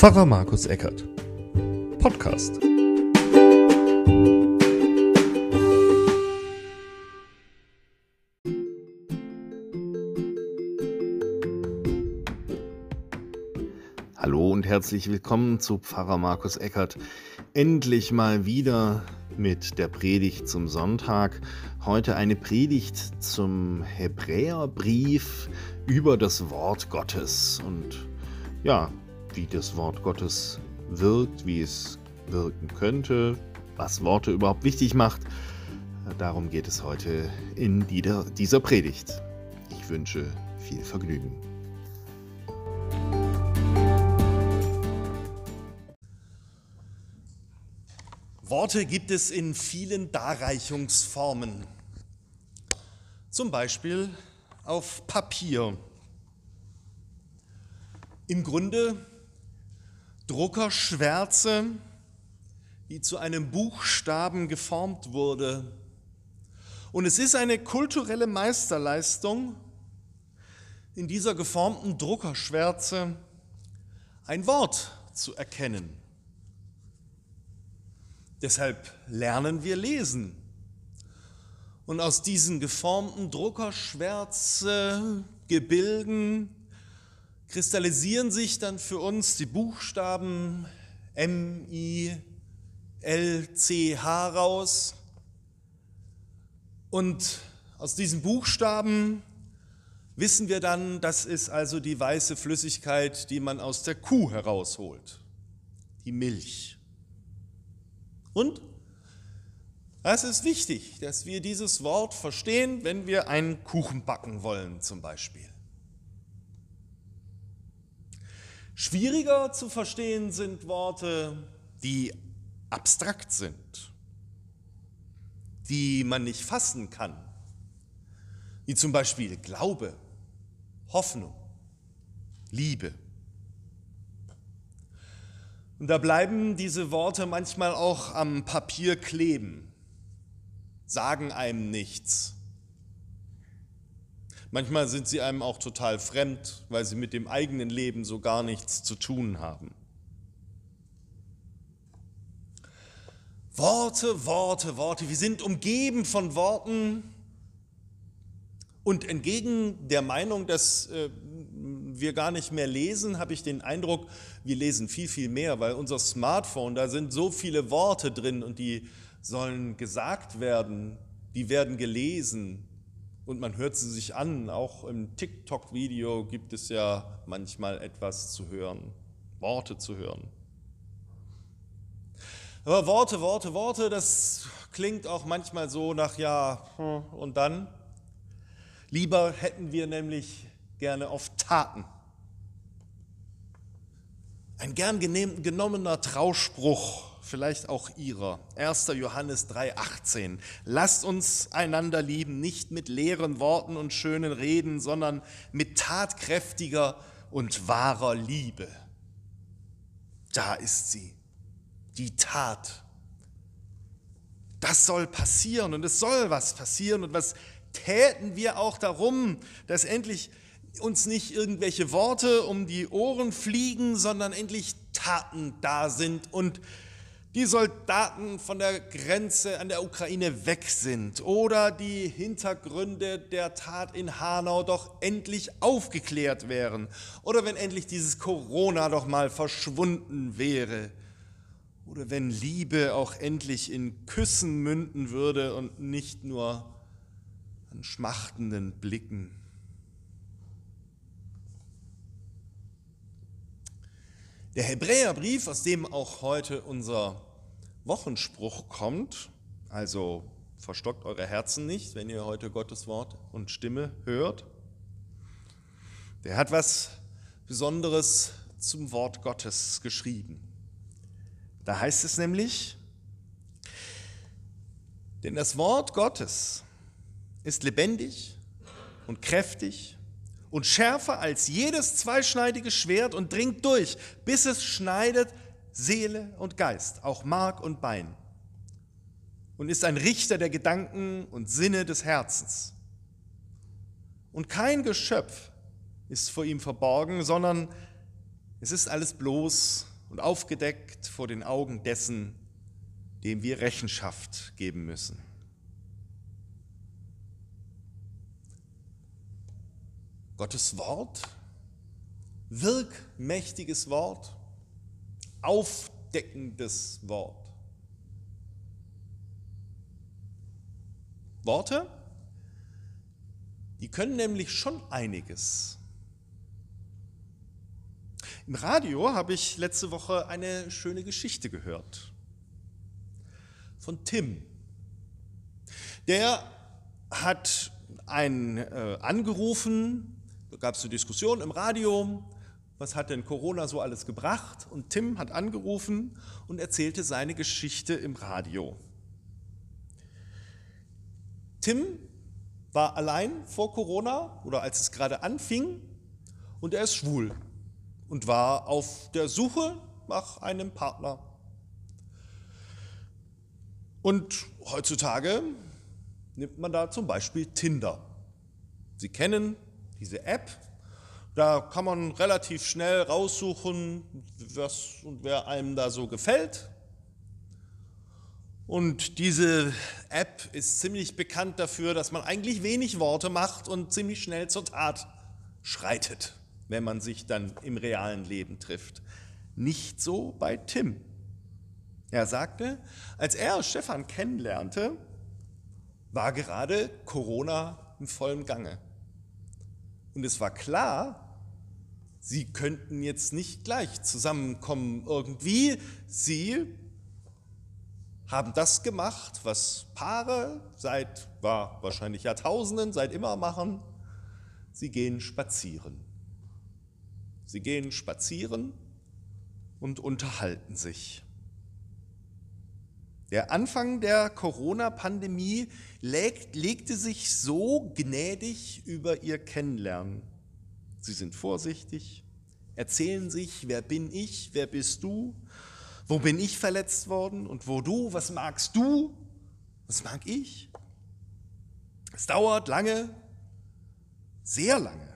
Pfarrer Markus Eckert. Podcast. Hallo und herzlich willkommen zu Pfarrer Markus Eckert. Endlich mal wieder mit der Predigt zum Sonntag. Heute eine Predigt zum Hebräerbrief über das Wort Gottes und ja, wie das Wort Gottes wirkt, wie es wirken könnte, was Worte überhaupt wichtig macht. Darum geht es heute in dieser Predigt. Ich wünsche viel Vergnügen. Worte gibt es in vielen Darreichungsformen. Zum Beispiel auf Papier. Im Grunde Druckerschwärze, die zu einem Buchstaben geformt wurde. Und es ist eine kulturelle Meisterleistung, in dieser geformten Druckerschwärze ein Wort zu erkennen. Deshalb lernen wir lesen. Und aus diesen geformten Druckerschwärze, Gebilden kristallisieren sich dann für uns die Buchstaben M, I, L, C, H raus. Und aus diesen Buchstaben wissen wir dann, das ist also die weiße Flüssigkeit, die man aus der Kuh herausholt, die Milch. Und es ist wichtig, dass wir dieses Wort verstehen, wenn wir einen Kuchen backen wollen zum Beispiel. Schwieriger zu verstehen sind Worte, die abstrakt sind, die man nicht fassen kann, wie zum Beispiel Glaube, Hoffnung, Liebe. Und da bleiben diese Worte manchmal auch am Papier kleben, sagen einem nichts. Manchmal sind sie einem auch total fremd, weil sie mit dem eigenen Leben so gar nichts zu tun haben. Worte, Worte, Worte. Wir sind umgeben von Worten. Und entgegen der Meinung, dass äh, wir gar nicht mehr lesen, habe ich den Eindruck, wir lesen viel, viel mehr, weil unser Smartphone, da sind so viele Worte drin und die sollen gesagt werden, die werden gelesen und man hört sie sich an. Auch im TikTok-Video gibt es ja manchmal etwas zu hören, Worte zu hören. Aber Worte, Worte, Worte, das klingt auch manchmal so nach ja hm, und dann. Lieber hätten wir nämlich gerne auf Taten. Ein gern genommener Trauspruch, vielleicht auch ihrer. 1. Johannes 3:18. Lasst uns einander lieben, nicht mit leeren Worten und schönen Reden, sondern mit tatkräftiger und wahrer Liebe. Da ist sie, die Tat. Das soll passieren und es soll was passieren und was täten wir auch darum, dass endlich uns nicht irgendwelche Worte um die Ohren fliegen, sondern endlich Taten da sind und die Soldaten von der Grenze an der Ukraine weg sind oder die Hintergründe der Tat in Hanau doch endlich aufgeklärt wären oder wenn endlich dieses Corona doch mal verschwunden wäre oder wenn Liebe auch endlich in Küssen münden würde und nicht nur an schmachtenden Blicken. Der Hebräerbrief, aus dem auch heute unser Wochenspruch kommt, also verstockt eure Herzen nicht, wenn ihr heute Gottes Wort und Stimme hört, der hat was Besonderes zum Wort Gottes geschrieben. Da heißt es nämlich, denn das Wort Gottes ist lebendig und kräftig und schärfer als jedes zweischneidige Schwert und dringt durch, bis es schneidet Seele und Geist, auch Mark und Bein. Und ist ein Richter der Gedanken und Sinne des Herzens. Und kein Geschöpf ist vor ihm verborgen, sondern es ist alles bloß und aufgedeckt vor den Augen dessen, dem wir Rechenschaft geben müssen. Gottes Wort, wirkmächtiges Wort, aufdeckendes Wort. Worte, die können nämlich schon einiges. Im Radio habe ich letzte Woche eine schöne Geschichte gehört von Tim. Der hat einen äh, angerufen, gab es eine Diskussion im Radio, was hat denn Corona so alles gebracht? Und Tim hat angerufen und erzählte seine Geschichte im Radio. Tim war allein vor Corona oder als es gerade anfing und er ist schwul und war auf der Suche nach einem Partner. Und heutzutage nimmt man da zum Beispiel Tinder. Sie kennen diese App, da kann man relativ schnell raussuchen, was und wer einem da so gefällt. Und diese App ist ziemlich bekannt dafür, dass man eigentlich wenig Worte macht und ziemlich schnell zur Tat schreitet wenn man sich dann im realen Leben trifft. Nicht so bei Tim. Er sagte, als er Stefan kennenlernte, war gerade Corona im vollen Gange. Und es war klar, sie könnten jetzt nicht gleich zusammenkommen irgendwie. Sie haben das gemacht, was Paare seit war wahrscheinlich Jahrtausenden, seit immer machen. Sie gehen spazieren. Sie gehen spazieren und unterhalten sich. Der Anfang der Corona-Pandemie legte sich so gnädig über ihr Kennenlernen. Sie sind vorsichtig, erzählen sich, wer bin ich, wer bist du, wo bin ich verletzt worden und wo du, was magst du, was mag ich. Es dauert lange, sehr lange.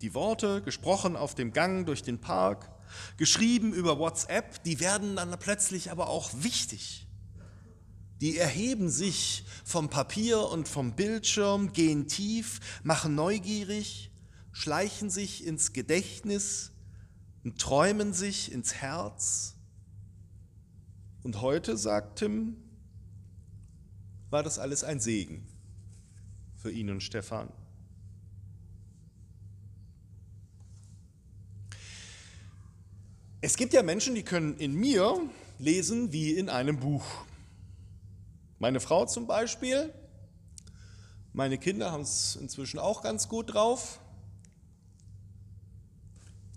Die Worte, gesprochen auf dem Gang durch den Park, geschrieben über WhatsApp, die werden dann plötzlich aber auch wichtig. Die erheben sich vom Papier und vom Bildschirm, gehen tief, machen neugierig, schleichen sich ins Gedächtnis und träumen sich ins Herz. Und heute, sagt Tim, war das alles ein Segen für ihn und Stefan. Es gibt ja Menschen, die können in mir lesen wie in einem Buch. Meine Frau zum Beispiel, meine Kinder haben es inzwischen auch ganz gut drauf.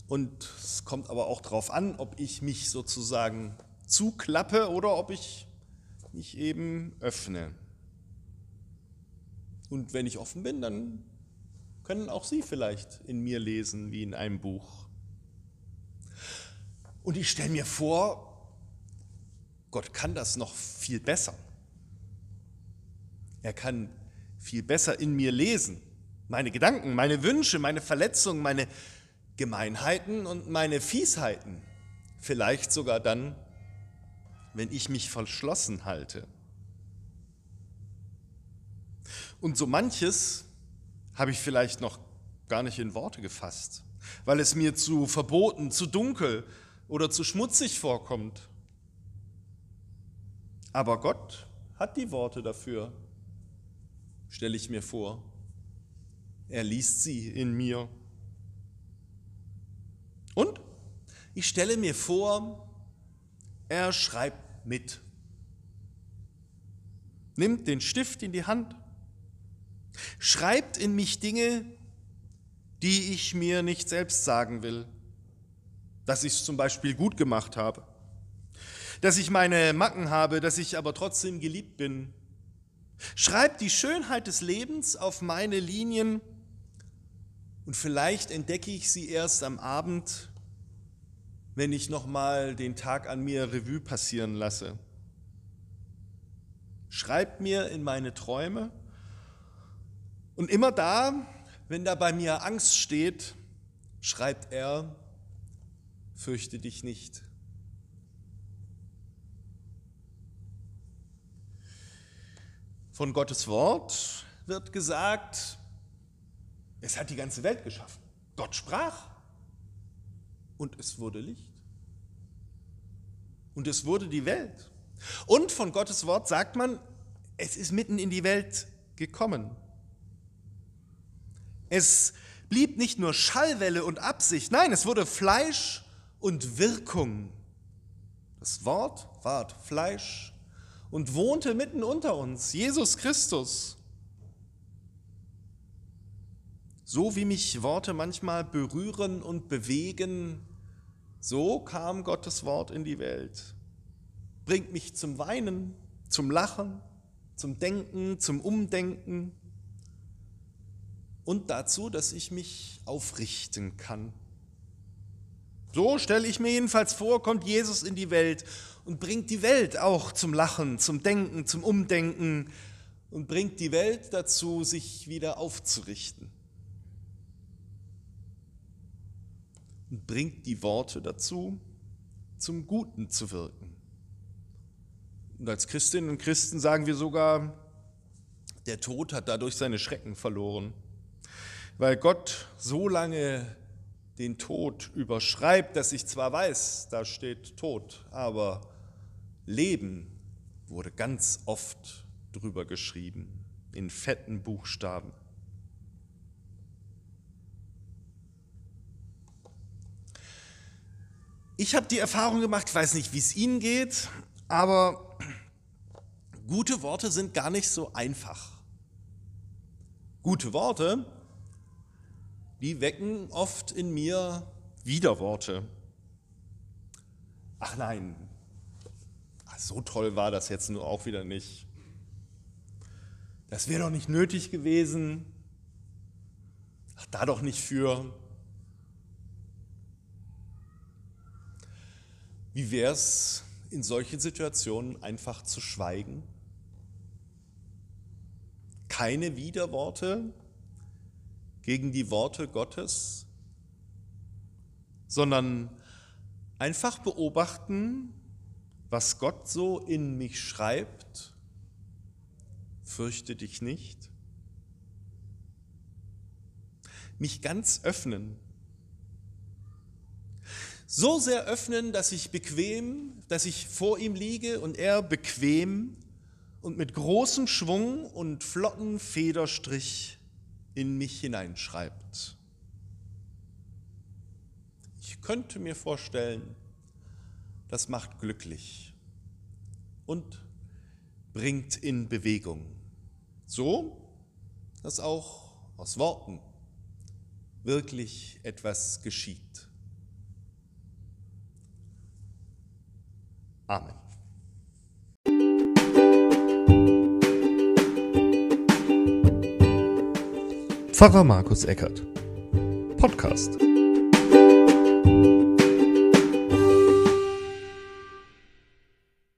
Und es kommt aber auch darauf an, ob ich mich sozusagen zuklappe oder ob ich mich eben öffne. Und wenn ich offen bin, dann können auch Sie vielleicht in mir lesen wie in einem Buch. Und ich stelle mir vor, Gott kann das noch viel besser. Er kann viel besser in mir lesen. Meine Gedanken, meine Wünsche, meine Verletzungen, meine Gemeinheiten und meine Fiesheiten. Vielleicht sogar dann, wenn ich mich verschlossen halte. Und so manches habe ich vielleicht noch gar nicht in Worte gefasst, weil es mir zu verboten, zu dunkel, oder zu schmutzig vorkommt. Aber Gott hat die Worte dafür, stelle ich mir vor. Er liest sie in mir. Und ich stelle mir vor, er schreibt mit. Nimmt den Stift in die Hand, schreibt in mich Dinge, die ich mir nicht selbst sagen will dass ich es zum Beispiel gut gemacht habe, dass ich meine Macken habe, dass ich aber trotzdem geliebt bin. Schreib die Schönheit des Lebens auf meine Linien und vielleicht entdecke ich sie erst am Abend, wenn ich nochmal den Tag an mir Revue passieren lasse. Schreib mir in meine Träume und immer da, wenn da bei mir Angst steht, schreibt er, fürchte dich nicht. Von Gottes Wort wird gesagt, es hat die ganze Welt geschaffen. Gott sprach und es wurde Licht. Und es wurde die Welt. Und von Gottes Wort sagt man, es ist mitten in die Welt gekommen. Es blieb nicht nur Schallwelle und Absicht, nein, es wurde Fleisch und Wirkung. Das Wort ward Fleisch und wohnte mitten unter uns, Jesus Christus. So wie mich Worte manchmal berühren und bewegen, so kam Gottes Wort in die Welt. Bringt mich zum Weinen, zum Lachen, zum Denken, zum Umdenken und dazu, dass ich mich aufrichten kann. So stelle ich mir jedenfalls vor, kommt Jesus in die Welt und bringt die Welt auch zum Lachen, zum Denken, zum Umdenken und bringt die Welt dazu, sich wieder aufzurichten. Und bringt die Worte dazu, zum Guten zu wirken. Und als Christinnen und Christen sagen wir sogar, der Tod hat dadurch seine Schrecken verloren, weil Gott so lange den Tod überschreibt, dass ich zwar weiß, da steht Tod, aber Leben wurde ganz oft drüber geschrieben, in fetten Buchstaben. Ich habe die Erfahrung gemacht, weiß nicht, wie es Ihnen geht, aber gute Worte sind gar nicht so einfach. Gute Worte, die wecken oft in mir Widerworte. Ach nein, so toll war das jetzt nur auch wieder nicht. Das wäre doch nicht nötig gewesen. Ach, da doch nicht für. Wie wäre es in solchen Situationen einfach zu schweigen? Keine Widerworte gegen die Worte Gottes, sondern einfach beobachten, was Gott so in mich schreibt, fürchte dich nicht. Mich ganz öffnen. So sehr öffnen, dass ich bequem, dass ich vor ihm liege und er bequem und mit großem Schwung und flotten Federstrich in mich hineinschreibt. Ich könnte mir vorstellen, das macht glücklich und bringt in Bewegung. So, dass auch aus Worten wirklich etwas geschieht. Amen. Pfarrer Markus Eckert. Podcast